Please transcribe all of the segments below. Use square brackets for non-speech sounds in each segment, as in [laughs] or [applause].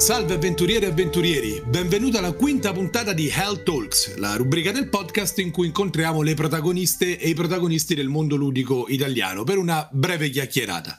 Salve avventurieri e avventurieri, benvenuti alla quinta puntata di Hell Talks, la rubrica del podcast in cui incontriamo le protagoniste e i protagonisti del mondo ludico italiano per una breve chiacchierata.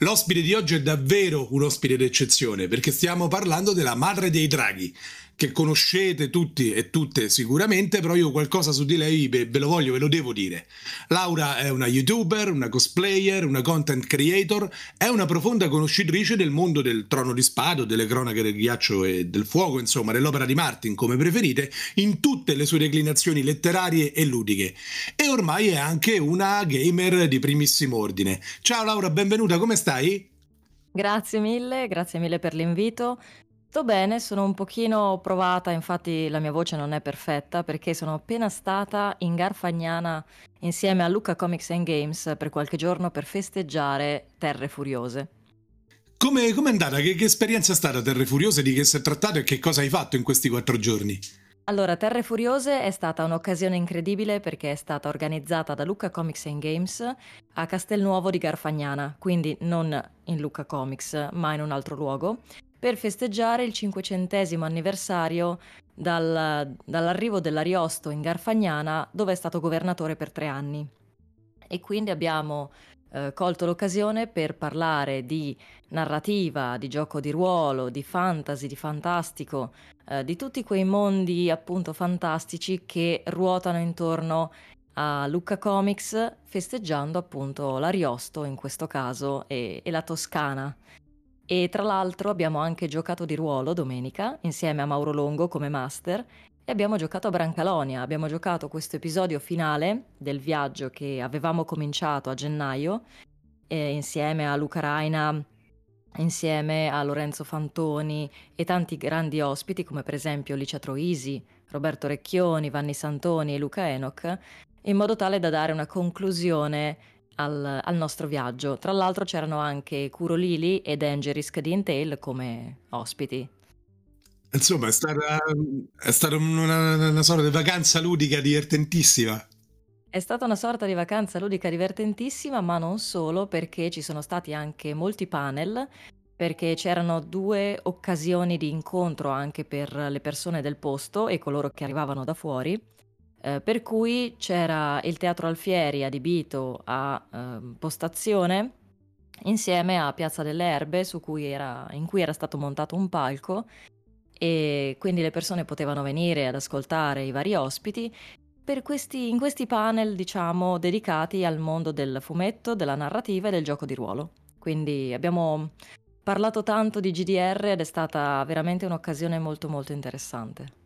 L'ospite di oggi è davvero un ospite d'eccezione perché stiamo parlando della madre dei draghi, che conoscete tutti e tutte sicuramente, però io qualcosa su di lei ve, lo voglio, ve lo devo dire. Laura è una youtuber, una cosplayer, una content creator, è una profonda conoscitrice del mondo del trono di spado, delle cronache del ghiaccio e del fuoco, insomma, dell'opera di Martin, come preferite, in tutte le sue declinazioni letterarie e ludiche. E ormai è anche una gamer di primissimo ordine. Ciao Laura, benvenuta, come stai? Grazie mille, grazie mille per l'invito. Sto bene, sono un pochino provata, infatti la mia voce non è perfetta perché sono appena stata in Garfagnana insieme a Luca Comics and Games per qualche giorno per festeggiare Terre Furiose. Come è andata? Che, che esperienza è stata Terre Furiose? Di che si è trattato e che cosa hai fatto in questi quattro giorni? Allora, Terre Furiose è stata un'occasione incredibile perché è stata organizzata da Luca Comics and Games a Castelnuovo di Garfagnana, quindi non in Luca Comics, ma in un altro luogo per festeggiare il cinquecentesimo anniversario dal, dall'arrivo dell'Ariosto in Garfagnana, dove è stato governatore per tre anni. E quindi abbiamo eh, colto l'occasione per parlare di narrativa, di gioco di ruolo, di fantasy, di fantastico, eh, di tutti quei mondi appunto fantastici che ruotano intorno a Lucca Comics, festeggiando appunto l'Ariosto in questo caso e, e la Toscana. E tra l'altro abbiamo anche giocato di ruolo domenica insieme a Mauro Longo come master e abbiamo giocato a Brancalonia. Abbiamo giocato questo episodio finale del viaggio che avevamo cominciato a gennaio eh, insieme a Luca Raina, insieme a Lorenzo Fantoni e tanti grandi ospiti come per esempio Licia Troisi, Roberto Recchioni, Vanni Santoni e Luca Enoch, in modo tale da dare una conclusione al, al, nostro viaggio. Tra l'altro c'erano anche Kuro Lili e Dangerisk di Intel come ospiti. Insomma, è stata, è stata una, una sorta di vacanza ludica divertentissima. È stata una sorta di vacanza ludica divertentissima, ma non solo, perché ci sono stati anche molti panel, perché c'erano due occasioni di incontro anche per le persone del posto e coloro che arrivavano da fuori. Eh, per cui c'era il Teatro Alfieri adibito a eh, postazione insieme a Piazza delle Erbe cui era, in cui era stato montato un palco e quindi le persone potevano venire ad ascoltare i vari ospiti questi, in questi panel diciamo dedicati al mondo del fumetto, della narrativa e del gioco di ruolo. Quindi abbiamo parlato tanto di GDR ed è stata veramente un'occasione molto molto interessante.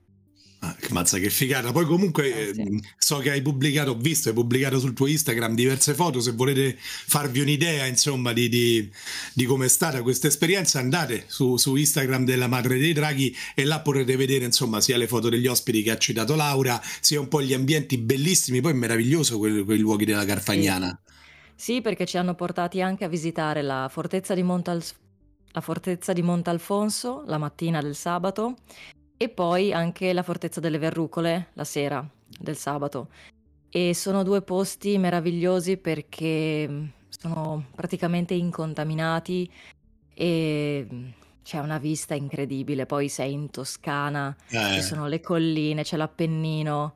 Ah, mazza che figata. Poi comunque eh, sì. Ehm, so che hai pubblicato, ho visto, hai pubblicato sul tuo Instagram diverse foto, se volete farvi un'idea insomma di, di, di come è stata questa esperienza andate su, su, Instagram della Madre dei Draghi e là potrete vedere insomma sia le foto degli ospiti che ha citato Laura, sia un po' gli ambienti bellissimi, poi è meraviglioso quei, quei luoghi della Carfagnana. Sì. sì. perché ci hanno portati anche a visitare la fortezza di Montalfonso la fortezza di Montalfonso la mattina del sabato e poi anche la Fortezza delle Verrucole la sera del sabato. E sono due posti meravigliosi perché mm, sono praticamente incontaminati e mm, c'è una vista incredibile. Poi sei in Toscana, eh. ci sono le colline, c'è l'Appennino.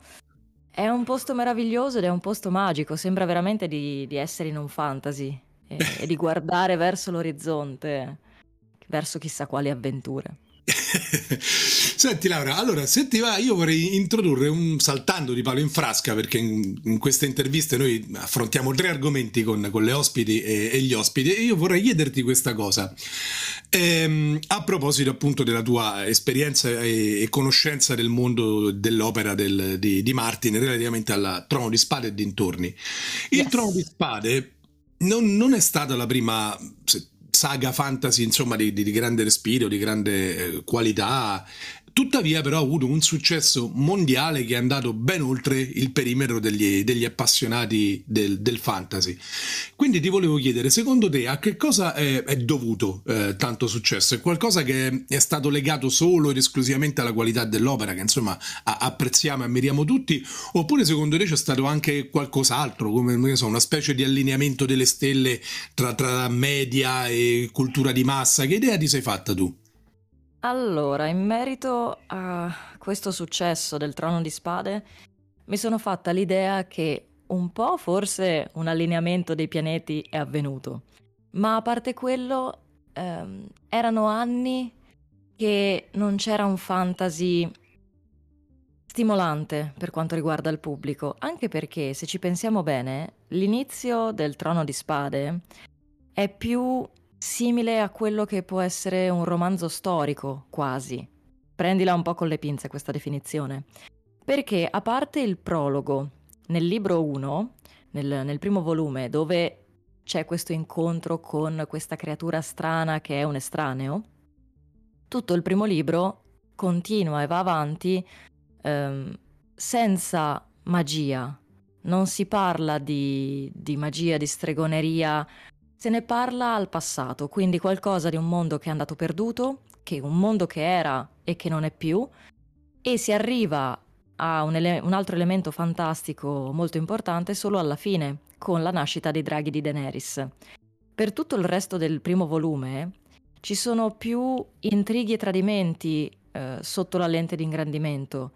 È un posto meraviglioso ed è un posto magico, sembra veramente di, di essere in un fantasy e, e di [laughs] guardare verso l'orizzonte, verso chissà quali avventure. [laughs] Senti Laura, allora se ti va io vorrei introdurre un saltando di palo in frasca perché in, in queste interviste noi affrontiamo tre argomenti con, con le ospiti e, e, gli ospiti e io vorrei chiederti questa cosa. Ehm, a proposito appunto della tua esperienza e, e conoscenza del mondo dell'opera del, di, di, Martin relativamente al Trono di Spade e dintorni. Il yes. Trono di Spade non, non è stata la prima... Se, saga fantasy insomma di, di, grande respiro, di grande eh, qualità Tuttavia però ha avuto un successo mondiale che è andato ben oltre il perimetro degli, degli appassionati del, del, fantasy. Quindi ti volevo chiedere, secondo te a che cosa è, è dovuto eh, tanto successo? È qualcosa che è stato legato solo ed esclusivamente alla qualità dell'opera, che insomma a, apprezziamo e ammiriamo tutti, oppure secondo te c'è stato anche qualcos'altro, come so, una specie di allineamento delle stelle tra, tra media e cultura di massa? Che idea ti sei fatta tu? Allora, in merito a questo successo del Trono di Spade, mi sono fatta l'idea che un po' forse un allineamento dei pianeti è avvenuto, ma a parte quello, ehm, erano anni che non c'era un fantasy stimolante per quanto riguarda il pubblico, anche perché se ci pensiamo bene, l'inizio del Trono di Spade è più simile a quello che può essere un romanzo storico, quasi. Prendila un po' con le pinze questa definizione. Perché a parte il prologo, nel libro 1, nel, nel primo volume, dove c'è questo incontro con questa creatura strana che è un estraneo, tutto il primo libro continua e va avanti ehm, senza magia. Non si parla di, di magia, di stregoneria, se ne parla al passato, quindi qualcosa di un mondo che è andato perduto, che un mondo che era e che non è più, e si arriva a un, ele- un altro elemento fantastico molto importante solo alla fine, con la nascita dei draghi di Daenerys. Per tutto il resto del primo volume ci sono più intrighi e tradimenti eh, sotto la lente di ingrandimento,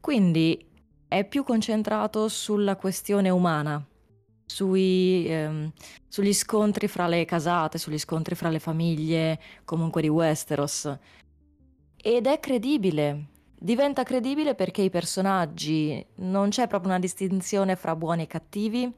quindi è più concentrato sulla questione umana, sui, ehm, sugli scontri fra le casate, sugli scontri fra le famiglie, comunque di Westeros. Ed è credibile. Diventa credibile perché i personaggi non c'è proprio una distinzione fra buoni e cattivi,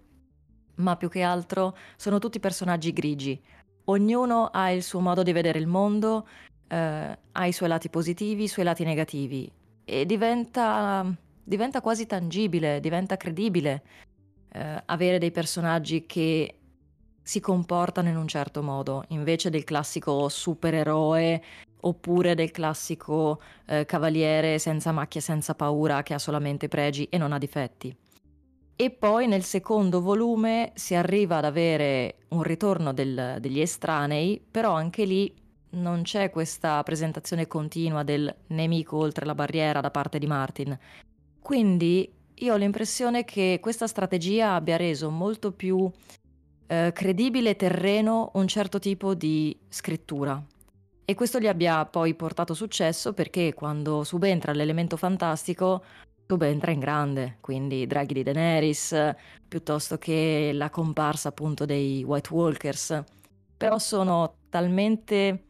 ma più che altro sono tutti personaggi grigi. Ognuno ha il suo modo di vedere il mondo, eh, ha i suoi lati positivi, i suoi lati negativi e diventa, diventa quasi tangibile, diventa credibile eh, avere dei personaggi che si comportano in un certo modo, invece del classico supereroe oppure del classico eh, cavaliere senza macchie, senza paura, che ha solamente pregi e non ha difetti. E poi nel secondo volume si arriva ad avere un ritorno del, degli estranei, però anche lì non c'è questa presentazione continua del nemico oltre la barriera da parte di Martin. Quindi io ho l'impressione che questa strategia abbia reso molto più eh, credibile terreno un certo tipo di scrittura. E questo gli abbia poi portato successo perché quando subentra l'elemento fantastico subentra in grande, quindi draghi di Daenerys, piuttosto che la comparsa appunto dei White Walkers. Però sono talmente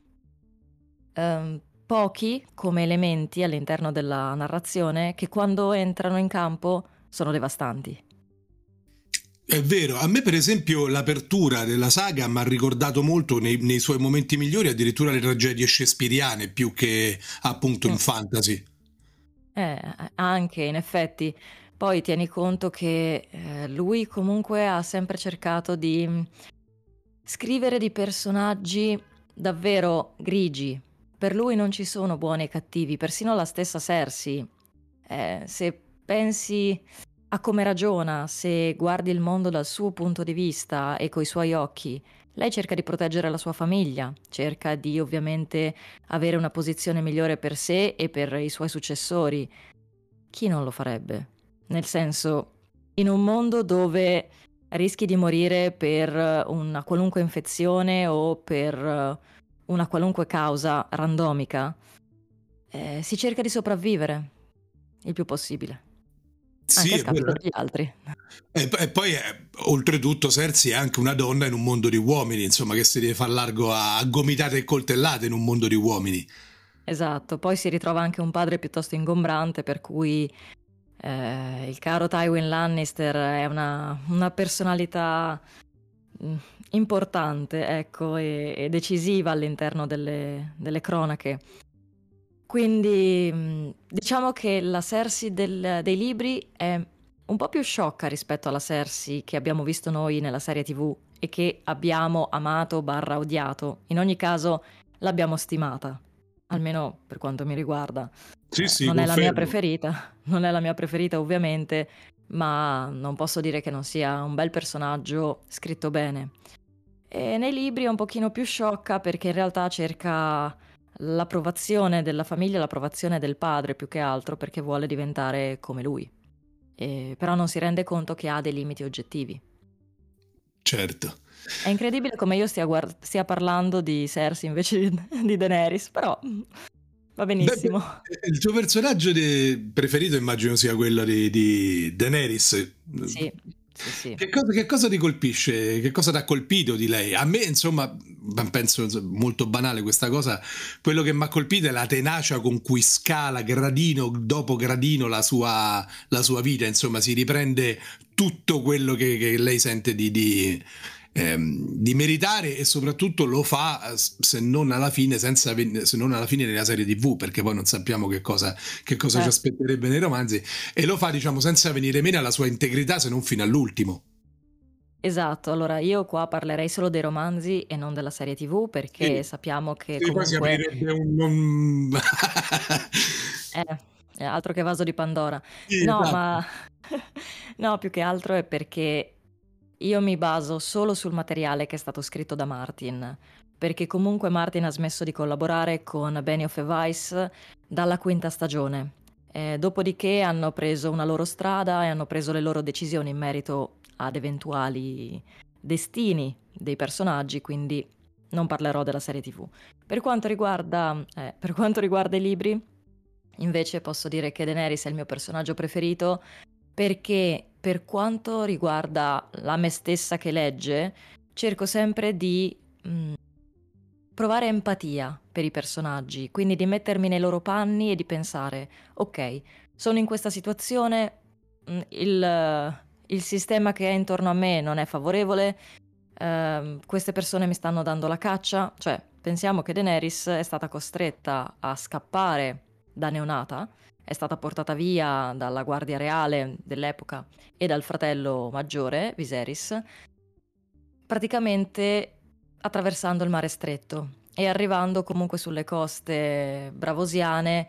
um, pochi come elementi all'interno della narrazione che quando entrano in campo sono devastanti. È vero, a me per esempio l'apertura della saga mi ha ricordato molto nei, nei, suoi momenti migliori addirittura le tragedie shakespeariane più che appunto mm. in fantasy. Eh, anche in effetti. Poi tieni conto che eh, lui comunque ha sempre cercato di mm, scrivere di personaggi davvero grigi, per lui non ci sono buoni e cattivi, persino la stessa Cersei. Eh, se pensi a come ragiona, se guardi il mondo dal suo punto di vista e coi suoi occhi, lei cerca di proteggere la sua famiglia, cerca di ovviamente avere una posizione migliore per sé e per i suoi successori. Chi non lo farebbe? Nel senso, in un mondo dove rischi di morire per una qualunque infezione o per una qualunque causa randomica, eh, si cerca di sopravvivere il più possibile. Sì, anche a scapito degli altri. E, e poi, eh, oltretutto, Cersei è anche una donna in un mondo di uomini, insomma, che si deve far largo a, a gomitate e coltellate in un mondo di uomini. Esatto, poi si ritrova anche un padre piuttosto ingombrante, per cui eh, il caro Tywin Lannister è una, una personalità mm, importante, ecco, e, e decisiva all'interno delle, delle, cronache. Quindi mm, diciamo che la Cersei del, dei libri è un po' più sciocca rispetto alla Cersei che abbiamo visto noi nella serie TV e che abbiamo amato barra odiato. In ogni caso l'abbiamo stimata, almeno per quanto mi riguarda. Sì, sì, non è la mia preferita, [laughs] non è la mia preferita ovviamente, ma non posso dire che non sia un bel personaggio scritto bene. E nei libri è un pochino più sciocca perché in realtà cerca l'approvazione della famiglia, l'approvazione del padre più che altro perché vuole diventare come lui. E, però non si rende conto che ha dei limiti oggettivi. Certo. È incredibile come io stia, guard- stia parlando di Cersei invece di, [laughs] di Daenerys, però Va benissimo. Beh, il tuo personaggio preferito immagino sia quello di, di Daenerys. Sì. Sì. Che, cosa, che cosa ti colpisce? Che cosa ti ha colpito di lei? A me, insomma, penso molto banale questa cosa. Quello che mi ha colpito è la tenacia con cui scala gradino dopo gradino la sua, la sua vita. Insomma, si riprende tutto quello che, che lei sente di, di ehm, di meritare e soprattutto lo fa se non alla fine, senza, se non alla fine nella serie tv perché poi non sappiamo che cosa, che cosa eh. ci aspetterebbe nei romanzi e lo fa diciamo senza venire meno alla sua integrità se non fino all'ultimo. Esatto, allora io qua parlerei solo dei romanzi e non della serie TV perché sì. sappiamo che sì, comunque... un... un... [laughs] eh, altro che vaso di Pandora. Sì, no, esatto. ma... [laughs] no, più che altro è perché io mi baso solo sul materiale che è stato scritto da Martin, perché comunque Martin ha smesso di collaborare con Benioff e Weiss dalla quinta stagione. Eh, dopodiché hanno preso una loro strada e hanno preso le loro decisioni in merito ad eventuali destini dei personaggi, quindi non parlerò della serie TV. Per quanto riguarda, eh, per quanto riguarda i libri, invece posso dire che Daenerys è il mio personaggio preferito perché per quanto riguarda la me stessa che legge, cerco sempre di mh, mm, provare empatia per i personaggi, quindi di mettermi nei loro panni e di pensare, ok, sono in questa situazione, mh, mm, il, il, sistema che è intorno a me non è favorevole, uh, queste persone mi stanno dando la caccia, cioè pensiamo che Daenerys è stata costretta a scappare da neonata è stata portata via dalla guardia reale dell'epoca e dal fratello maggiore, Viserys, praticamente attraversando il mare stretto e arrivando comunque sulle coste bravosiane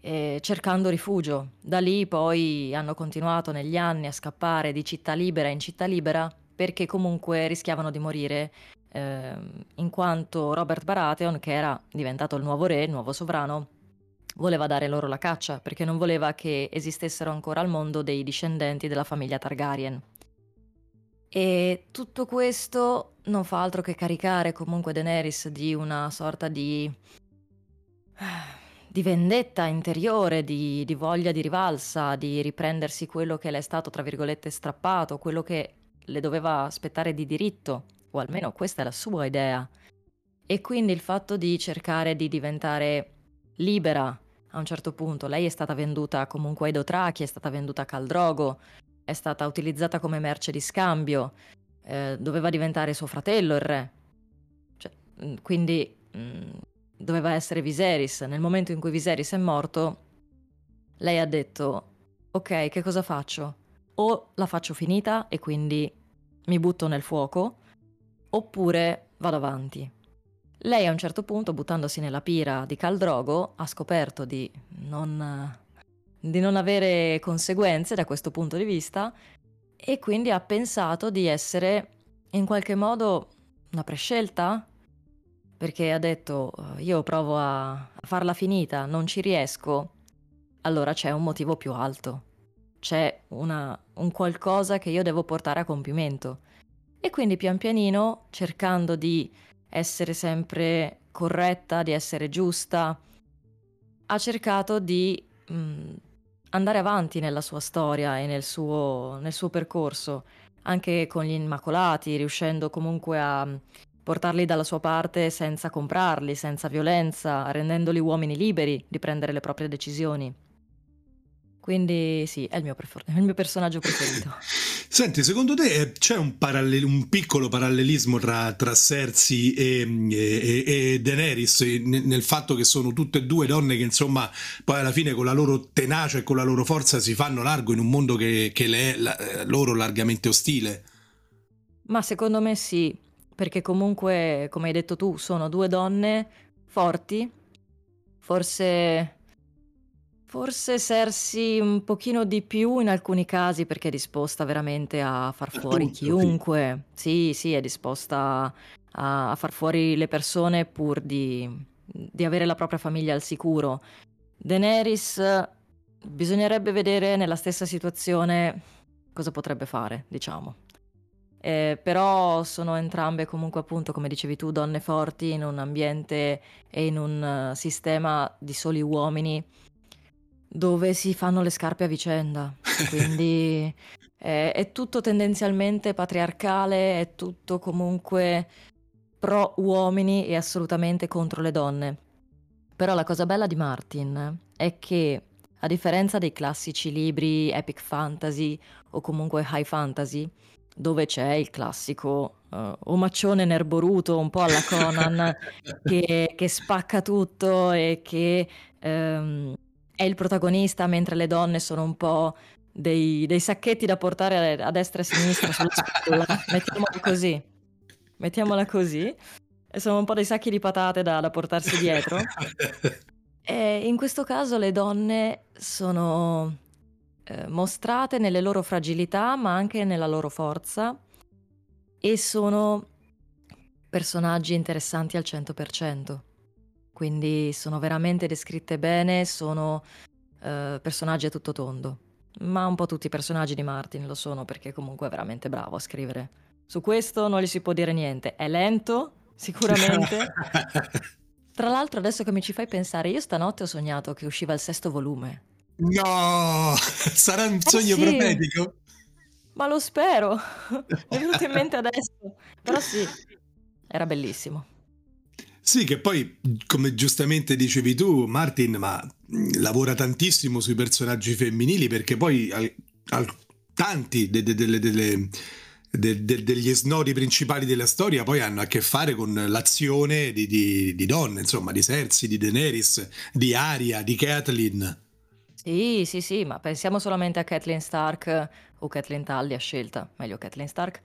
eh, cercando rifugio. Da lì poi hanno continuato negli anni a scappare di città libera in città libera perché comunque rischiavano di morire eh, in quanto Robert Baratheon, che era diventato il nuovo re, il nuovo sovrano, voleva dare loro la caccia perché non voleva che esistessero ancora al mondo dei discendenti della famiglia Targaryen. E tutto questo non fa altro che caricare comunque Daenerys di una sorta di. di vendetta interiore, di, di voglia di rivalsa, di riprendersi quello che le è stato, tra virgolette, strappato, quello che le doveva aspettare di diritto, o almeno questa è la sua idea. E quindi il fatto di cercare di diventare libera a un certo punto. Lei è stata venduta comunque ai Dotrachi, è stata venduta a Caldrogo, è stata utilizzata come merce di scambio, eh, doveva diventare suo fratello il re. Cioè, mm, quindi mh, mm, doveva essere Viserys. Nel momento in cui Viserys è morto, lei ha detto, ok, che cosa faccio? O la faccio finita e quindi mi butto nel fuoco, oppure vado avanti. Lei a un certo punto, buttandosi nella pira di Caldrogo, ha scoperto di non, di non avere conseguenze da questo punto di vista e quindi ha pensato di essere in qualche modo una prescelta? Perché ha detto io provo a, farla finita, non ci riesco, allora c'è un motivo più alto, c'è una, un qualcosa che io devo portare a compimento. E quindi pian pianino, cercando di essere sempre corretta, di essere giusta. Ha cercato di mh, mm, andare avanti nella sua storia e nel suo, nel suo percorso, anche con gli Immacolati, riuscendo comunque a portarli dalla sua parte senza comprarli, senza violenza, rendendoli uomini liberi di prendere le proprie decisioni. Quindi sì, è il mio, prefer- è il mio personaggio preferito. [laughs] Senti, secondo te eh, c'è un, parallel- un piccolo parallelismo tra, tra Cersei e, e, e Daenerys nel, fatto che sono tutte e due donne che insomma poi alla fine con la loro tenacia e con la loro forza si fanno largo in un mondo che, che le è la, loro largamente ostile? Ma secondo me sì, perché comunque, come hai detto tu, sono due donne forti, forse Forse Cersei un pochino di più in alcuni casi perché è disposta veramente a far fuori tutto, chiunque. Sì, sì, è disposta a, a far fuori le persone pur di, di avere la propria famiglia al sicuro. Daenerys bisognerebbe vedere nella stessa situazione cosa potrebbe fare, diciamo. eh, però sono entrambe comunque appunto, come dicevi tu, donne forti in un ambiente e in un uh, sistema di soli uomini dove si fanno le scarpe a vicenda. [laughs] Quindi è, è tutto tendenzialmente patriarcale, è tutto comunque pro uomini e assolutamente contro le donne. Però la cosa bella di Martin è che, a differenza dei classici libri epic fantasy o comunque high fantasy, dove c'è il classico uh, omaccione nerboruto, un po' alla Conan, [laughs] che, che, spacca tutto e che um, è il protagonista, mentre le donne sono un po' dei, dei sacchetti da portare a destra e a sinistra sulla spalla. [laughs] Mettiamola così. Mettiamola così. E sono un po' dei sacchi di patate da, da portarsi dietro. [laughs] e in questo caso le donne sono eh, mostrate nelle loro fragilità, ma anche nella loro forza, e sono personaggi interessanti al 100%. Quindi sono veramente descritte bene, sono eh, personaggi a tutto tondo. Ma un po' tutti i personaggi di Martin lo sono perché comunque è veramente bravo a scrivere. Su questo non gli si può dire niente. È lento, sicuramente. [laughs] Tra l'altro, adesso che mi ci fai pensare, io stanotte ho sognato che usciva il sesto volume. No, [laughs] sarà un eh sogno sì. profetico? Ma lo spero. [laughs] Mi è venuto in mente adesso. Però sì, era bellissimo. Sì, che poi, come giustamente dicevi tu, Martin, ma lavora tantissimo sui personaggi femminili perché poi al, al, tanti delle de, de, degli snodi principali della storia poi hanno a che fare con l'azione di, di, di donne, insomma, di Cersei, di Daenerys, di Arya, di Kathleen. Sì, sì, sì, ma pensiamo solamente a Kathleen Stark o Kathleen Tully a scelta, meglio Kathleen Stark,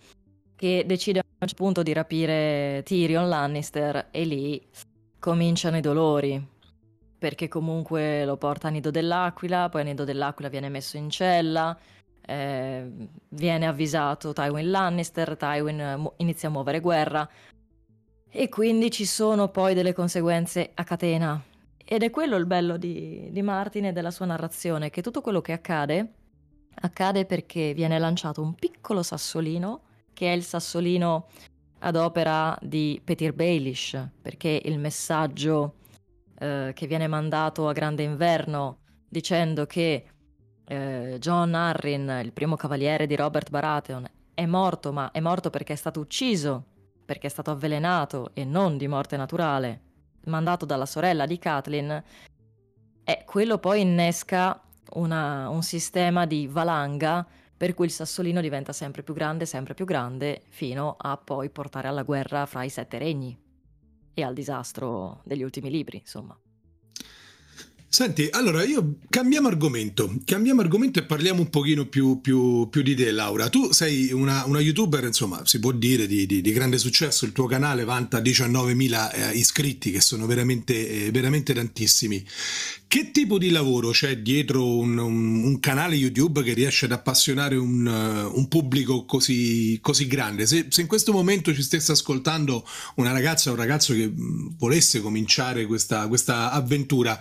che decide punto di rapire Tyrion Lannister e lì cominciano i dolori, perché comunque lo porta a Nido dell'Aquila, poi a Nido dell'Aquila viene messo in cella, eh, viene avvisato Tywin Lannister, Tywin inizia a muovere guerra. E quindi ci sono poi delle conseguenze a catena. Ed è quello il bello di, di Martin e della sua narrazione, che tutto quello che accade, accade perché viene lanciato un piccolo sassolino, che è il sassolino ad opera di Peter Baelish, perché il messaggio eh, che viene mandato a Grande Inverno dicendo che eh, John Arryn, il primo cavaliere di Robert Baratheon, è morto, ma è morto perché è stato ucciso, perché è stato avvelenato e non di morte naturale, mandato dalla sorella di Kathleen, e quello poi innesca una, un sistema di valanga per cui il sassolino diventa sempre più grande, sempre più grande, fino a poi portare alla guerra fra i sette regni e al disastro degli ultimi libri, insomma. Senti, allora io cambiamo argomento, cambiamo argomento e parliamo un pochino più, più, più di te Laura. Tu sei una, una youtuber, insomma, si può dire di, di, di, grande successo, il tuo canale vanta 19.000 eh, iscritti che sono veramente, eh, veramente tantissimi. Che tipo di lavoro c'è dietro un, un, un, canale YouTube che riesce ad appassionare un, uh, un pubblico così, così grande? Se, se, in questo momento ci stesse ascoltando una ragazza o un ragazzo che mm, volesse cominciare questa, questa avventura,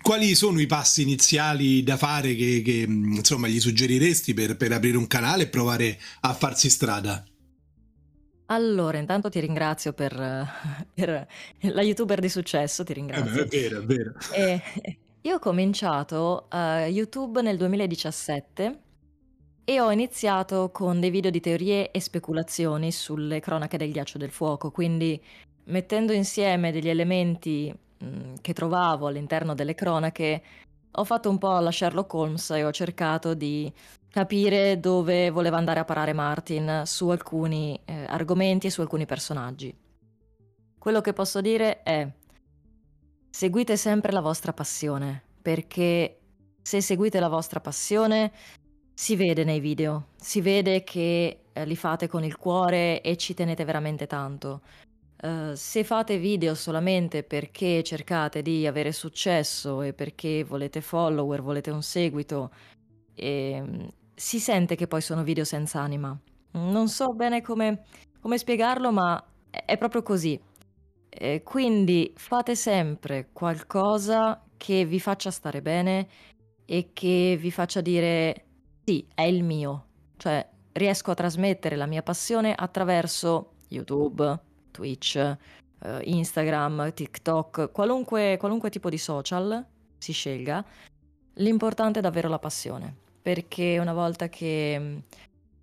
quali sono i passi iniziali da fare che, che mm, insomma, gli suggeriresti per, per aprire un canale e provare a farsi strada? Allora, intanto ti ringrazio per, per la youtuber di successo, ti Eh ringrazio. è vero, è vero. E io ho cominciato uh, YouTube nel 2017 e ho iniziato con dei video di teorie e speculazioni sulle cronache del ghiaccio del fuoco, quindi mettendo insieme degli elementi mh, che trovavo all'interno delle cronache, ho fatto un po' la Sherlock Holmes e ho cercato di capire dove voleva andare a parare Martin su alcuni eh, argomenti e su alcuni personaggi. Quello che posso dire è seguite sempre la vostra passione, perché se seguite la vostra passione si vede nei video, si vede che eh, li fate con il cuore e ci tenete veramente tanto. Uh, se fate video solamente perché cercate di avere successo e perché volete follower, volete un seguito, e, ehm, si sente che poi sono video senza anima. Non so bene come, come spiegarlo, ma è, è proprio così. E quindi fate sempre qualcosa che vi faccia stare bene e che vi faccia dire sì, è il mio. Cioè, riesco a trasmettere la mia passione attraverso YouTube, Twitch, eh, Instagram, TikTok, qualunque, qualunque tipo di social si scelga. L'importante è davvero la passione, perché una volta che mm,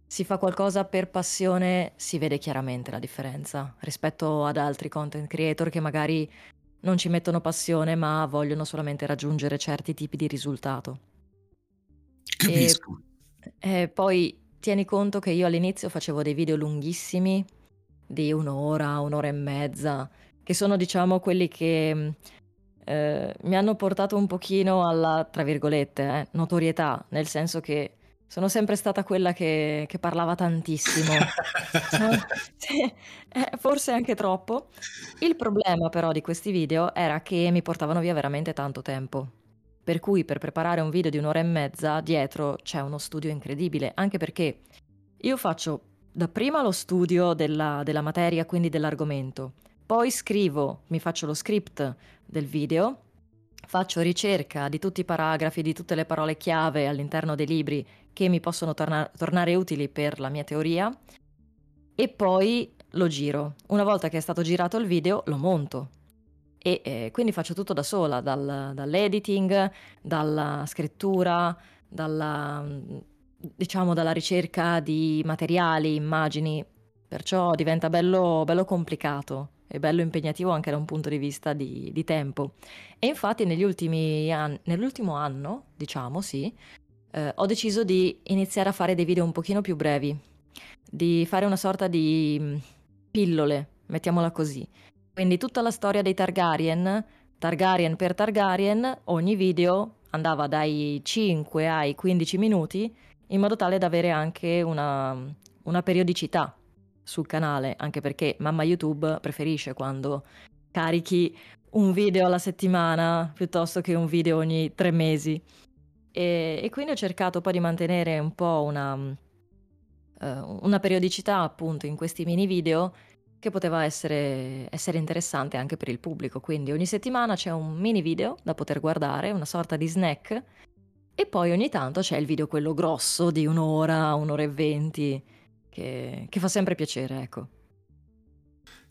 si fa qualcosa per passione si vede chiaramente la differenza rispetto ad altri content creator che magari non ci mettono passione ma vogliono solamente raggiungere certi tipi di risultato. Capisco. E, e poi tieni conto che io all'inizio facevo dei video lunghissimi di un'ora, un'ora e mezza, che sono diciamo quelli che eh, mi hanno portato un pochino alla, tra virgolette, eh, notorietà, nel senso che sono sempre stata quella che, che parlava tantissimo, [laughs] sì, eh, forse anche troppo. Il problema però di questi video era che mi portavano via veramente tanto tempo. Per cui per preparare un video di un'ora e mezza dietro c'è uno studio incredibile, anche perché io faccio dapprima lo studio della, della materia, quindi dell'argomento, poi scrivo, mi faccio lo script del video, faccio ricerca di tutti i paragrafi, di tutte le parole chiave all'interno dei libri che mi possono torna- tornare utili per la mia teoria. E poi lo giro. Una volta che è stato girato il video lo monto. E eh, quindi faccio tutto da sola, dal, dall'editing, dalla scrittura, dalla, diciamo, dalla ricerca di materiali, immagini, perciò diventa bello, bello complicato e bello impegnativo anche da un punto di vista di, di tempo. E infatti anni, nell'ultimo anno, diciamo, sì, eh, ho deciso di iniziare a fare dei video un pochino più brevi, di fare una sorta di mm, pillole, mettiamola così. Quindi tutta la storia dei Targaryen, Targaryen per Targaryen, ogni video andava dai 5 ai 15 minuti in modo tale da avere anche una, una periodicità sul canale, anche perché mamma YouTube preferisce quando carichi un video alla settimana piuttosto che un video ogni tre mesi. E, e quindi ho cercato poi di mantenere un po' una, uh, una periodicità appunto in questi mini video che poteva essere, essere, interessante anche per il pubblico. Quindi ogni settimana c'è un mini video da poter guardare, una sorta di snack, e poi ogni tanto c'è il video quello grosso di un'ora, un'ora e venti, che, che fa sempre piacere, ecco.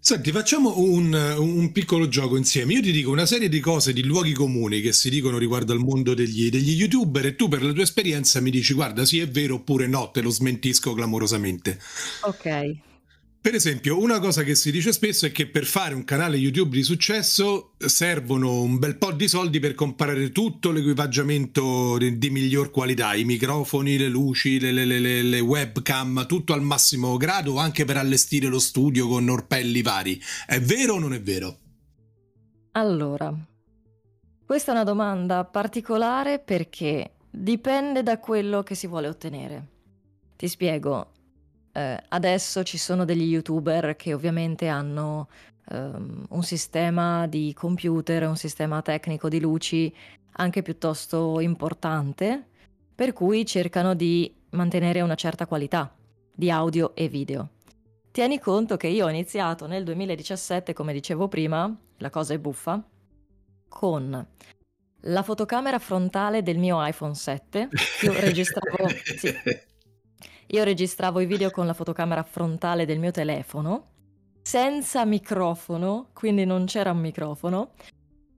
Senti, facciamo un, un, piccolo gioco insieme. Io ti dico una serie di cose, di luoghi comuni che si dicono riguardo al mondo degli, degli youtuber e tu per la tua esperienza mi dici guarda sì è vero oppure no, te lo smentisco clamorosamente. Ok. Per esempio, una cosa che si dice spesso è che per fare un canale YouTube di successo servono un bel po' di soldi per comprare tutto l'equipaggiamento di, miglior qualità, i microfoni, le luci, le, le, le, le, webcam, tutto al massimo grado, anche per allestire lo studio con orpelli vari. È vero o non è vero? Allora, questa è una domanda particolare perché dipende da quello che si vuole ottenere. Ti spiego, eh, adesso ci sono degli youtuber che ovviamente hanno um, un sistema di computer, un sistema tecnico di luci anche piuttosto importante, per cui cercano di mantenere una certa qualità di audio e video. Tieni conto che io ho iniziato nel 2017, come dicevo prima, la cosa è buffa, con la fotocamera frontale del mio iPhone 7. Io registravo, sì, [laughs] io registravo i video con la fotocamera frontale del mio telefono, senza microfono, quindi non c'era un microfono,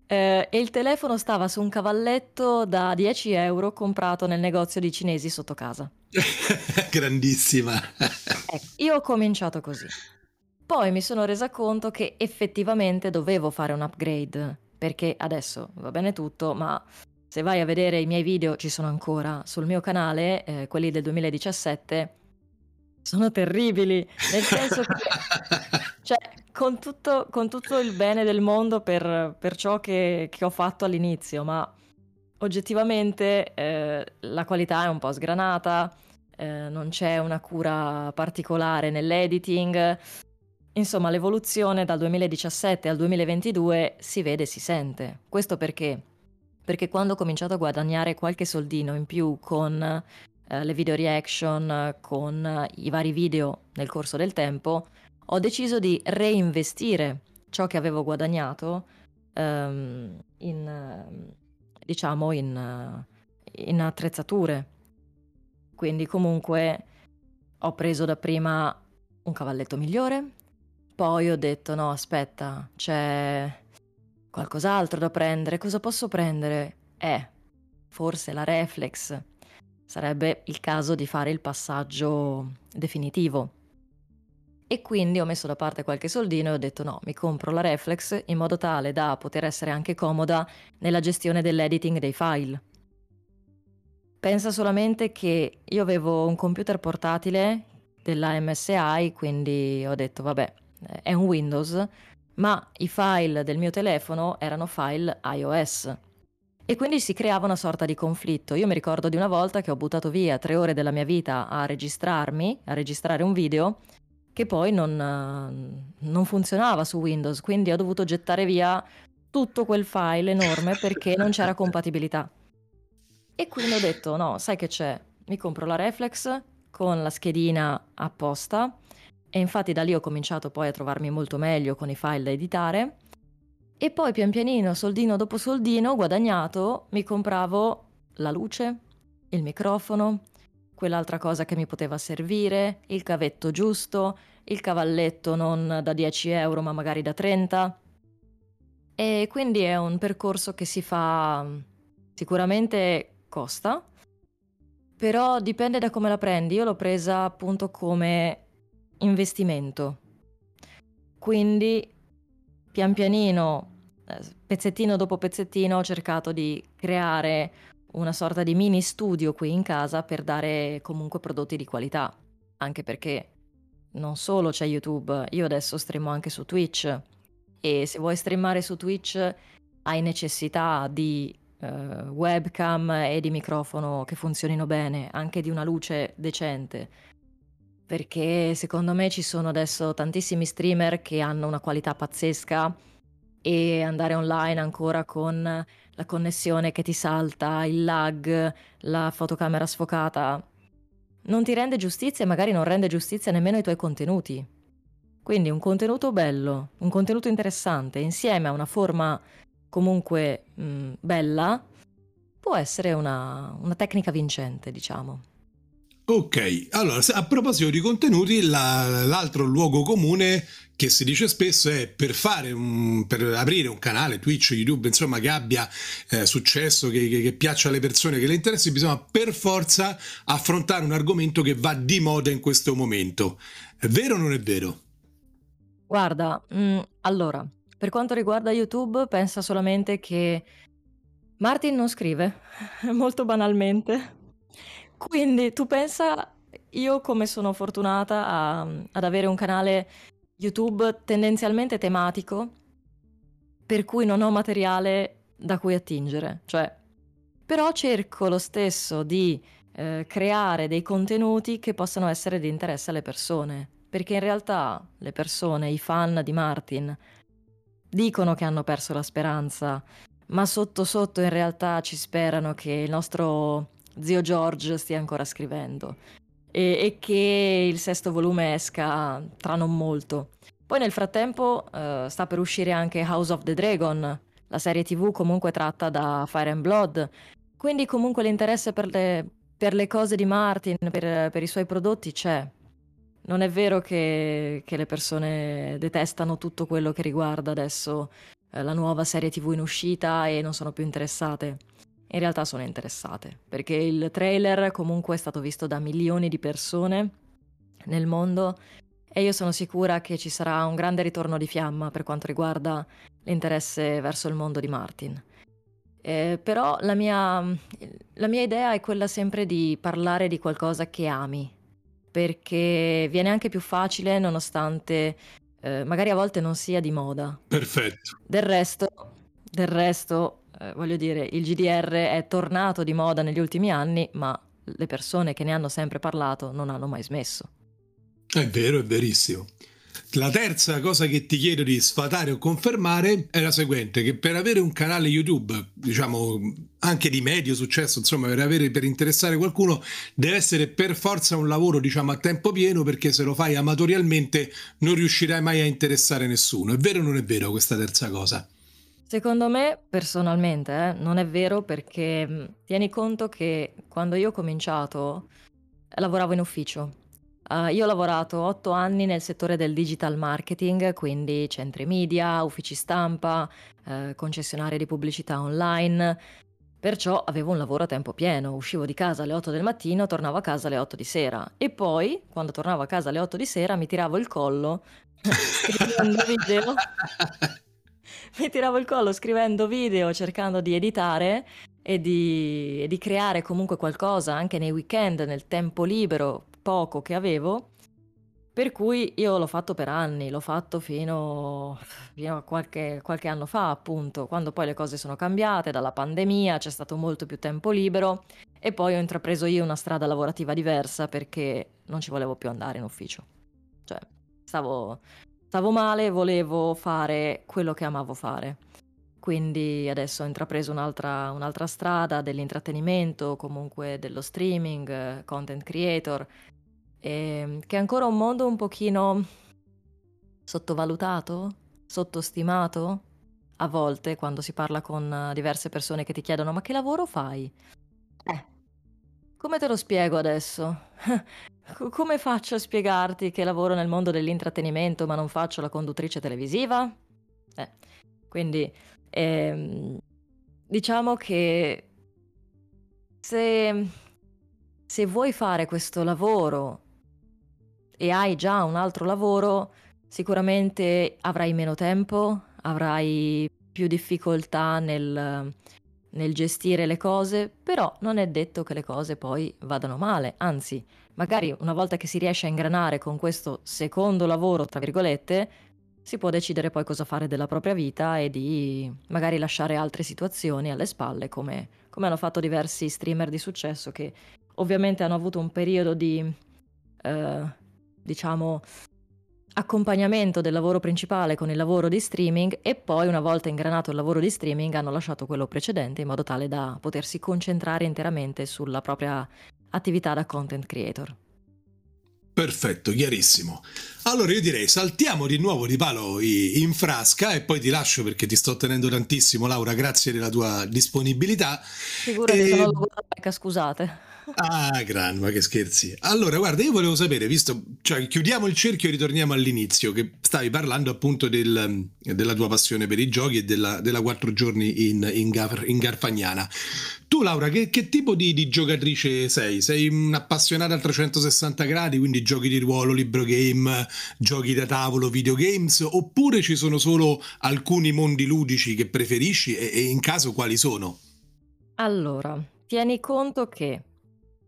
eh, e il telefono stava su un cavalletto da 10 euro comprato nel negozio di cinesi sotto casa. [laughs] Grandissima. ecco, io ho cominciato così. Poi mi sono resa conto che effettivamente dovevo fare un upgrade, perché adesso va bene tutto, ma se vai a vedere i miei video, ci sono ancora sul mio canale, eh, quelli del 2017, sono terribili, nel senso che, [laughs] cioè, con tutto, con tutto, il bene del mondo per, per ciò che, che, ho fatto all'inizio, ma oggettivamente eh, la qualità è un po' sgranata, eh, non c'è una cura particolare nell'editing. Insomma, l'evoluzione dal 2017 al 2022 si vede e si sente. Questo perché? Perché quando ho cominciato a guadagnare qualche soldino in più con eh, le video reaction, con eh, i vari video nel corso del tempo, ho deciso di reinvestire ciò che avevo guadagnato ehm, in, diciamo, in, in attrezzature. Quindi comunque ho preso dapprima un cavalletto migliore, poi ho detto no, aspetta, c'è qualcos'altro da prendere, cosa posso prendere? Eh, forse la reflex. Sarebbe il caso di fare il passaggio definitivo. E quindi ho messo da parte qualche soldino e ho detto no, mi compro la reflex in modo tale da poter essere anche comoda nella gestione dell'editing dei file. Pensa solamente che io avevo un computer portatile della MSI, quindi ho detto vabbè, è un Windows, ma i file del mio telefono erano file iOS. E quindi si creava una sorta di conflitto. Io mi ricordo di una volta che ho buttato via tre ore della mia vita a registrarmi, a registrare un video, che poi non, non funzionava su Windows, quindi ho dovuto gettare via tutto quel file enorme perché non c'era [laughs] compatibilità. E quindi ho detto, no, sai che c'è? Mi compro la Reflex con la schedina apposta e infatti da lì ho cominciato poi a trovarmi molto meglio con i file da editare e poi pian pianino, soldino dopo soldino, guadagnato, mi compravo la luce, il microfono, quell'altra cosa che mi poteva servire, il cavetto giusto, il cavalletto non da 10 euro ma magari da 30. E quindi è un percorso che si fa sicuramente costa, però dipende da come la prendi. Io l'ho presa appunto come investimento. Quindi pian pianino, eh, pezzettino dopo pezzettino, ho cercato di creare una sorta di mini studio qui in casa per dare comunque prodotti di qualità, anche perché non solo c'è YouTube, io adesso streamo anche su Twitch e se vuoi streamare su Twitch hai necessità di uh, webcam e di microfono che funzionino bene, anche di una luce decente. Perché secondo me ci sono adesso tantissimi streamer che hanno una qualità pazzesca e andare online ancora con la connessione che ti salta, il lag, la fotocamera sfocata, non ti rende giustizia e magari non rende giustizia nemmeno ai tuoi contenuti. Quindi un contenuto bello, un contenuto interessante, insieme a una forma comunque mh, mm, bella, può essere una, una tecnica vincente, diciamo. Ok, allora a proposito di contenuti, la, l'altro luogo comune che si dice spesso è per fare un, per aprire un canale Twitch, YouTube, insomma, che abbia eh, successo, che, che, che, piaccia alle persone, che le interessi, bisogna per forza affrontare un argomento che va di moda in questo momento. È vero o non è vero? Guarda, mh, mm, allora, per quanto riguarda YouTube, pensa solamente che Martin non scrive, [laughs] molto banalmente. Quindi tu pensa, io come sono fortunata a, ad avere un canale YouTube tendenzialmente tematico, per cui non ho materiale da cui attingere. Cioè, però cerco lo stesso di eh, creare dei contenuti che possano essere di interesse alle persone, perché in realtà le persone, i fan di Martin, dicono che hanno perso la speranza, ma sotto sotto in realtà ci sperano che il nostro zio George stia ancora scrivendo e, e che il sesto volume esca tra non molto. Poi nel frattempo uh, sta per uscire anche House of the Dragon, la serie tv comunque tratta da Fire and Blood, quindi comunque l'interesse per le, per le cose di Martin, per, per i suoi prodotti c'è. Non è vero che, che, le persone detestano tutto quello che riguarda adesso eh, la nuova serie TV in uscita e non sono più interessate. In realtà sono interessate, perché il trailer comunque è stato visto da milioni di persone nel mondo e io sono sicura che ci sarà un grande ritorno di fiamma per quanto riguarda l'interesse verso il mondo di Martin. Eh, però la mia, la mia idea è quella sempre di parlare di qualcosa che ami, perché viene anche più facile nonostante eh, magari a volte non sia di moda. Perfetto. Del resto, del resto eh, voglio dire, il GDR è tornato di moda negli ultimi anni, ma le persone che ne hanno sempre parlato non hanno mai smesso. È vero, è verissimo. La terza cosa che ti chiedo di sfatare o confermare è la seguente, che per avere un canale YouTube, diciamo anche di medio successo, insomma per, avere, per interessare qualcuno, deve essere per forza un lavoro diciamo a tempo pieno perché se lo fai amatorialmente non riuscirai mai a interessare nessuno. È vero o non è vero questa terza cosa? Secondo me, personalmente, eh, non è vero perché tieni conto che quando io ho cominciato lavoravo in ufficio Uh, io ho lavorato otto anni nel settore del digital marketing, quindi centri media, uffici stampa, uh, concessionarie di pubblicità online. Perciò avevo un lavoro a tempo pieno, uscivo di casa alle 8 del mattino, tornavo a casa alle 8 di sera e poi, quando tornavo a casa alle 8 di sera, mi tiravo il collo [laughs] scrivendo video. [laughs] [laughs] mi tiravo il collo scrivendo video, cercando di editare e di, e di creare comunque qualcosa anche nei weekend, nel tempo libero, poco che avevo. Per cui io l'ho fatto per anni, l'ho fatto fino, fino a qualche, qualche, anno fa, appunto, quando poi le cose sono cambiate, dalla pandemia c'è stato molto più tempo libero e poi ho intrapreso io una strada lavorativa diversa perché non ci volevo più andare in ufficio. Cioè, stavo, stavo male, volevo fare quello che amavo fare. Quindi adesso ho intrapreso un'altra, un'altra strada dell'intrattenimento, comunque dello streaming, content creator, e, che è ancora un mondo un pochino sottovalutato, sottostimato. A volte quando si parla con diverse persone che ti chiedono ma che lavoro fai? Eh, come te lo spiego adesso? [laughs] come faccio a spiegarti che lavoro nel mondo dell'intrattenimento ma non faccio la conduttrice televisiva? Eh, quindi Ehm, diciamo che se, se vuoi fare questo lavoro e hai già un altro lavoro, sicuramente avrai meno tempo, avrai più difficoltà nel, nel gestire le cose, però non è detto che le cose poi vadano male, anzi, magari una volta che si riesce a ingranare con questo secondo lavoro, tra virgolette, si può decidere poi cosa fare della propria vita e di magari lasciare altre situazioni alle spalle, come, come hanno fatto diversi streamer di successo che ovviamente hanno avuto un periodo di, eh, diciamo, accompagnamento del lavoro principale con il lavoro di streaming e poi una volta ingranato il lavoro di streaming hanno lasciato quello precedente in modo tale da potersi concentrare interamente sulla propria attività da content creator. Perfetto, chiarissimo. Allora io direi saltiamo di nuovo di palo in frasca e poi ti lascio perché ti sto tenendo tantissimo Laura, grazie della tua disponibilità. Figurati, e... sono scusate. Ah, gran, ma che scherzi. Allora, guarda, io volevo sapere, visto, cioè, chiudiamo il cerchio e ritorniamo all'inizio, che stavi parlando appunto del, della tua passione per i giochi e della, della quattro giorni in, in, Gar, in Garfagnana. Tu, Laura, che, che tipo di, di, giocatrice sei? Sei un'appassionata a 360 gradi, quindi giochi di ruolo, libro game, giochi da tavolo, videogames, oppure ci sono solo alcuni mondi ludici che preferisci e, e in caso quali sono? Allora, tieni conto che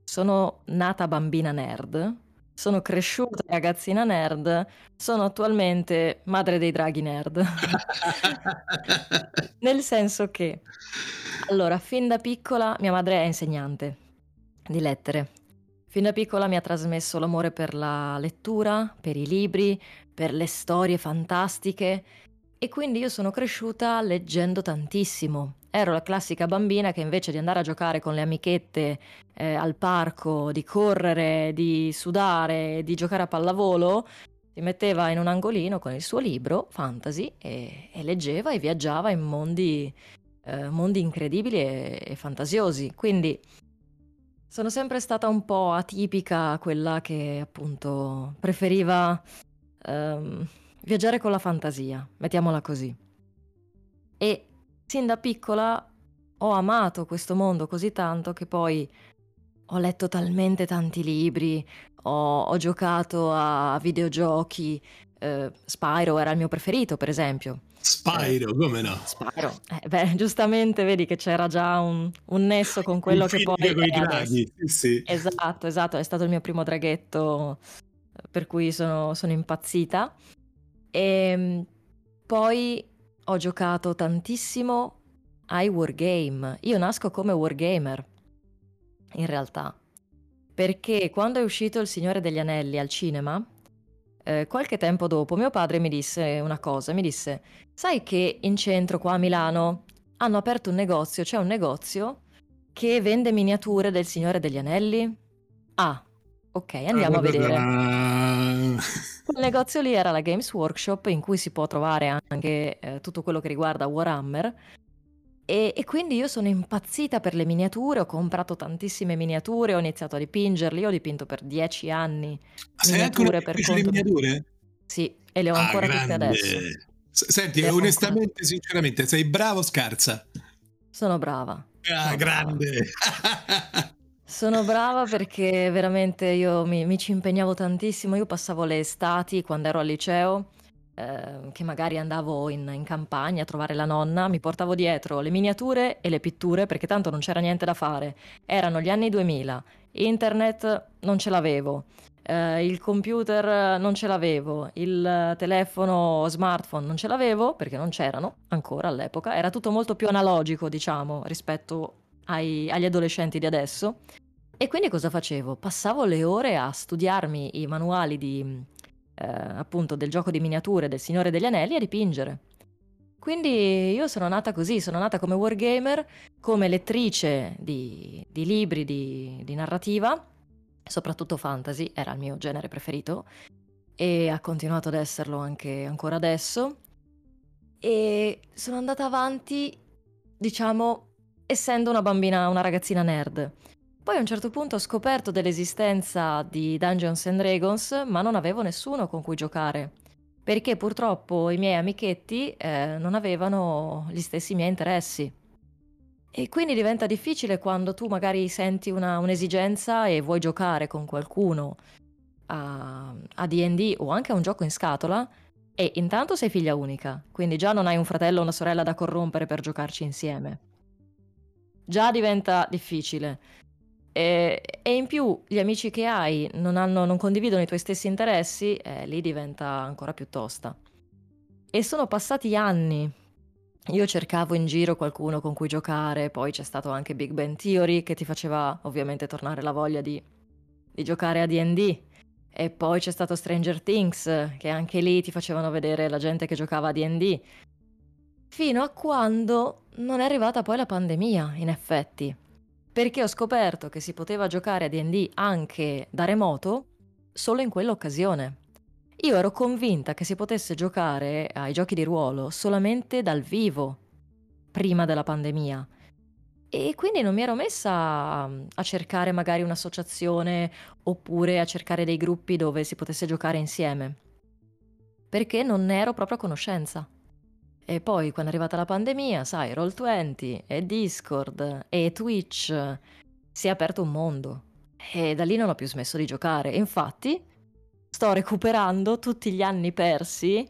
sono nata bambina nerd, sono cresciuta ragazzina nerd, sono attualmente madre dei draghi nerd. [laughs] Nel senso che, allora, fin da piccola mia madre è insegnante di lettere. Fin da piccola mi ha trasmesso l'amore per la lettura, per i libri, per le storie fantastiche e quindi io sono cresciuta leggendo tantissimo. Ero la classica bambina che invece di andare a giocare con le amichette eh, al parco, di correre, di sudare, di giocare a pallavolo, si metteva in un angolino con il suo libro fantasy e, e leggeva e viaggiava in mondi, eh, mondi incredibili e, e, fantasiosi. Quindi sono sempre stata un po' atipica, quella che appunto preferiva ehm, viaggiare con la fantasia, mettiamola così. E sin da piccola ho amato questo mondo così tanto che poi ho letto talmente tanti libri, ho, ho giocato a videogiochi, eh, Spyro era il mio preferito per esempio. Spyro, eh, come no? Spyro, eh, beh, [laughs] giustamente vedi che c'era già un, un nesso con quello che poi è draghi, sì. Esatto, esatto, è stato il mio primo draghetto per cui sono, sono impazzita. E ehm, poi ho giocato tantissimo ai wargame. Io nasco come wargamer, in realtà. Perché quando è uscito Il Signore degli Anelli al cinema, eh, qualche tempo dopo mio padre mi disse una cosa, mi disse, sai che in centro qua a Milano hanno aperto un negozio, c'è un negozio che vende miniature del Signore degli Anelli? Ah, ok, andiamo a vedere. [laughs] Quel negozio lì era la Games Workshop in cui si può trovare anche eh, tutto quello che riguarda Warhammer E, e, quindi io sono impazzita per le miniature, ho comprato tantissime miniature, ho iniziato a dipingerli, io ho dipinto per dieci anni. Ma sei ancora per conto... le miniature? Sì, e le ho ah, ancora grande. tutte adesso. Senti, le onestamente, ancora... sinceramente, sei bravo o scarsa? Sono brava. Ah, sono grande! Brava. [laughs] sono brava perché veramente io mi, mi ci impegnavo tantissimo, io passavo le estati quando ero al liceo Ehm, che magari andavo in, in, campagna a trovare la nonna, mi portavo dietro le miniature e le pitture perché tanto non c'era niente da fare. Erano gli anni 2000, internet non ce l'avevo, eh, il computer non ce l'avevo, il telefono smartphone non ce l'avevo perché non c'erano ancora all'epoca, era tutto molto più analogico diciamo rispetto ai, agli adolescenti di adesso. E quindi cosa facevo? Passavo le ore a studiarmi i manuali di, eh, appunto del gioco di miniature del Signore degli Anelli a dipingere. Quindi io sono nata così, sono nata come wargamer, come lettrice di, di libri di, di narrativa, soprattutto fantasy, era il mio genere preferito, e ha continuato ad esserlo anche ancora adesso. E sono andata avanti, diciamo, essendo una bambina, una ragazzina nerd. Poi a un certo punto ho scoperto dell'esistenza di Dungeons and Dragons, ma non avevo nessuno con cui giocare. Perché purtroppo i miei amichetti eh, non avevano gli stessi miei interessi. E quindi diventa difficile quando tu magari senti una, un'esigenza e vuoi giocare con qualcuno a, a DD o anche a un gioco in scatola, e intanto sei figlia unica, quindi già non hai un fratello o una sorella da corrompere per giocarci insieme. Già diventa difficile. E, e, in più gli amici che hai non, hanno, non condividono i tuoi stessi interessi, eh, lì diventa ancora più tosta. E sono passati anni. Io cercavo in giro qualcuno con cui giocare, poi c'è stato anche Big Bang Theory che ti faceva ovviamente tornare la voglia di, di giocare a DD. E poi c'è stato Stranger Things, che anche lì ti facevano vedere la gente che giocava a DD. Fino a quando non è arrivata poi la pandemia, in effetti perché ho scoperto che si poteva giocare a DD anche da remoto solo in quell'occasione. Io ero convinta che si potesse giocare ai giochi di ruolo solamente dal vivo, prima della pandemia. E quindi non mi ero messa a cercare magari un'associazione oppure a cercare dei gruppi dove si potesse giocare insieme. Perché non ne ero proprio a conoscenza. E poi quando è arrivata la pandemia, sai, Roll20 e Discord e Twitch, si è aperto un mondo. E da lì non ho più smesso di giocare. Infatti, sto recuperando tutti gli anni persi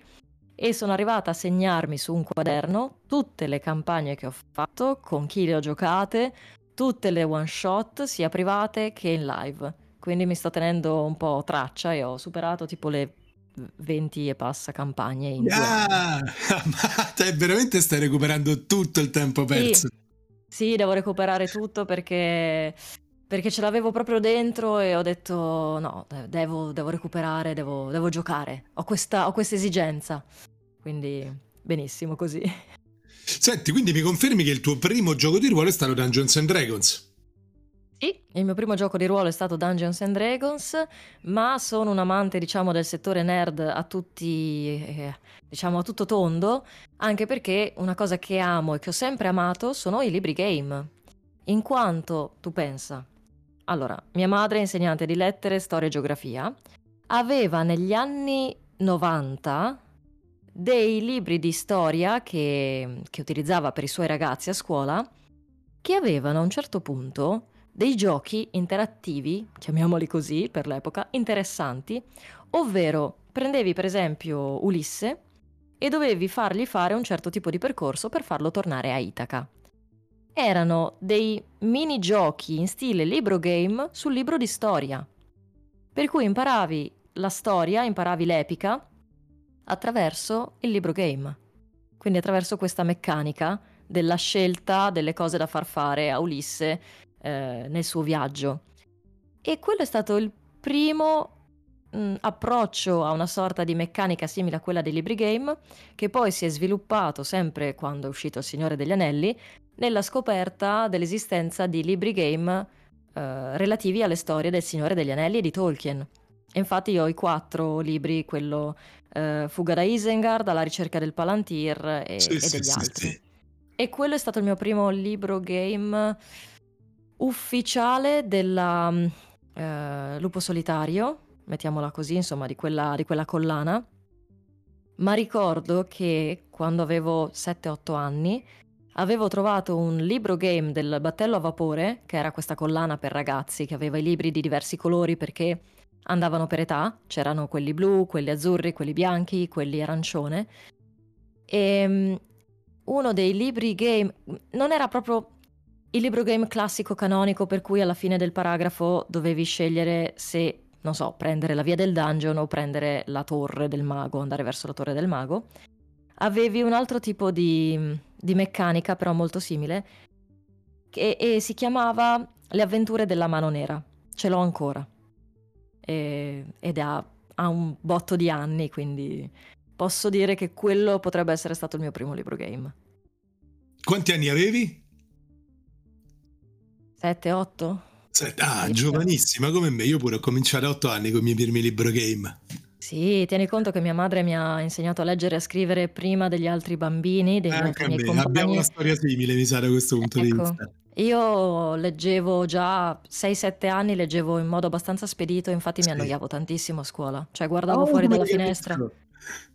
e sono arrivata a segnarmi su un quaderno tutte le campagne che ho fatto, con chi le ho giocate, tutte le one shot, sia private che in live. Quindi mi sto tenendo un po' traccia e ho superato tipo le 20 e passa campagne in ah, [laughs] ma te veramente stai recuperando tutto il tempo perso. Sì, sì devo recuperare tutto perché, perché, ce l'avevo proprio dentro e ho detto no, devo, devo recuperare, devo, devo giocare, ho questa, ho questa esigenza. Quindi benissimo così. [laughs] Senti, quindi mi confermi che il tuo primo gioco di ruolo è stato Dungeons and Dragons? Sì, il mio primo gioco di ruolo è stato Dungeons and Dragons, ma sono un amante, diciamo, del settore nerd a tutti, eh, diciamo, a tutto tondo, anche perché una cosa che amo e che ho sempre amato sono i libri game. In quanto, tu pensa, allora, mia madre, insegnante di lettere, storia e geografia, aveva negli anni 90 dei libri di storia che, che utilizzava per i suoi ragazzi a scuola, che avevano a un certo punto dei giochi interattivi, chiamiamoli così per l'epoca, interessanti, ovvero prendevi per esempio Ulisse e dovevi fargli fare un certo tipo di percorso per farlo tornare a Itaca. Erano dei mini giochi in stile libro game sul libro di storia, per cui imparavi la storia, imparavi l'epica attraverso il libro game, quindi attraverso questa meccanica della scelta delle cose da far fare a Ulisse eh, nel suo viaggio. E quello è stato il primo mh, mm, approccio a una sorta di meccanica simile a quella dei libri game, che poi si è sviluppato sempre quando è uscito Il Signore degli Anelli, nella scoperta dell'esistenza di libri game eh, relativi alle storie del Signore degli Anelli e di Tolkien. infatti io ho i quattro libri, quello eh, Fuga da Isengard, Alla ricerca del Palantir e, sì, e degli sì, altri. Sì, E quello è stato il mio primo libro game ufficiale della uh, Lupo Solitario, mettiamola così, insomma, di quella, di quella collana. Ma ricordo che quando avevo 7-8 anni avevo trovato un libro game del Battello a Vapore, che era questa collana per ragazzi che aveva i libri di diversi colori perché andavano per età, c'erano quelli blu, quelli azzurri, quelli bianchi, quelli arancione. E ehm, uno dei libri game non era proprio il libro game classico canonico per cui alla fine del paragrafo dovevi scegliere se, non so, prendere la via del dungeon o prendere la torre del mago, andare verso la torre del mago. Avevi un altro tipo di, di meccanica, però molto simile, che, e si chiamava Le avventure della mano nera. Ce l'ho ancora. E, ed ha, ha un botto di anni, quindi posso dire che quello potrebbe essere stato il mio primo libro game. Quanti anni avevi? 7, 8? Ah, giovanissima come me. Io pure ho cominciato a 8 anni con i miei primi libro game. Sì, tieni conto che mia madre mi ha insegnato a leggere e a scrivere prima degli altri bambini, degli Anche altri miei. Abbiamo una storia simile, mi sa, da questo punto ecco, di vista. Io leggevo già a 6-7 anni, leggevo in modo abbastanza spedito, infatti sì. mi annoiavo tantissimo a scuola. Cioè guardavo oh, fuori dalla finestra.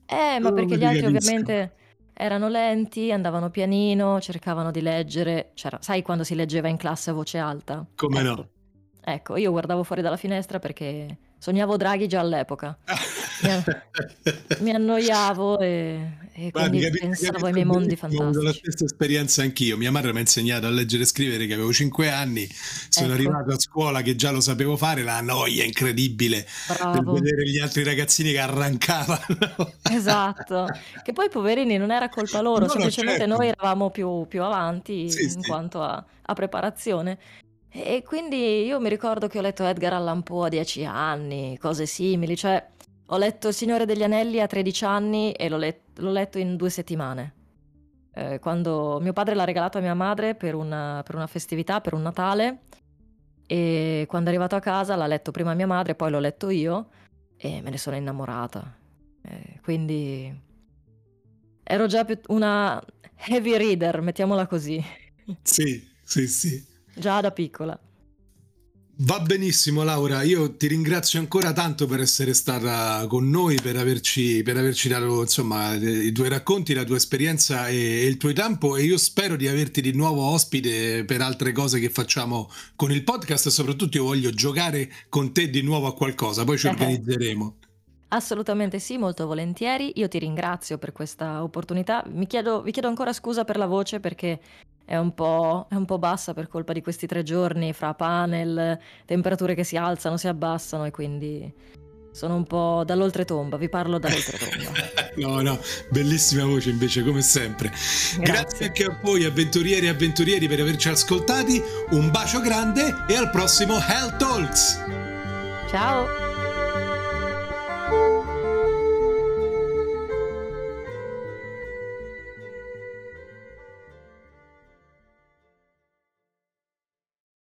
Eh, ma oh, perché gli altri ovviamente erano lenti, andavano pianino, cercavano di leggere. C'era, sai quando si leggeva in classe a voce alta? Come ecco. no? Ecco, io guardavo fuori dalla finestra perché sognavo Draghi già all'epoca. [laughs] mi, annoiavo e, e Guardi, quindi capito, pensavo capito, ai miei mondi fantastici. Ho la stessa esperienza anch'io. Mia madre mi ha insegnato a leggere e scrivere che avevo 5 anni. Sono ecco. arrivato a scuola che già lo sapevo fare, la noia incredibile Bravo. per vedere gli altri ragazzini che arrancavano. esatto. Che poi poverini non era colpa loro, no, semplicemente no, certo. noi eravamo più, più avanti sì, in sì. quanto a, a preparazione. E quindi io mi ricordo che ho letto Edgar Allan Poe a 10 anni, cose simili, cioè ho letto Il Signore degli Anelli a 13 anni e l'ho, let- l'ho letto in due settimane. Eh, quando mio padre l'ha regalato a mia madre per una, per una festività, per un Natale, e quando è arrivato a casa l'ha letto prima mia madre, poi l'ho letto io e me ne sono innamorata. Eh, quindi ero già una heavy reader, mettiamola così. Sì, sì, sì. Già da piccola. Va benissimo Laura, io ti ringrazio ancora tanto per essere stata con noi, per averci, per averci dato insomma, i tuoi racconti, la tua esperienza e, e, il tuo tempo e io spero di averti di nuovo ospite per altre cose che facciamo con il podcast e soprattutto io voglio giocare con te di nuovo a qualcosa, poi ci organizzeremo. Assolutamente sì, molto volentieri. Io ti ringrazio per questa opportunità. Chiedo, vi chiedo ancora scusa per la voce perché è un, è un, po', bassa per colpa di questi tre giorni fra panel, temperature che si alzano, si abbassano e quindi sono un po' dall'oltretomba, vi parlo dall'oltretomba. [laughs] no, no, bellissima voce invece come sempre. Grazie. Grazie anche a voi avventurieri e avventurieri per averci ascoltati, un bacio grande e al prossimo Hell Talks. Ciao.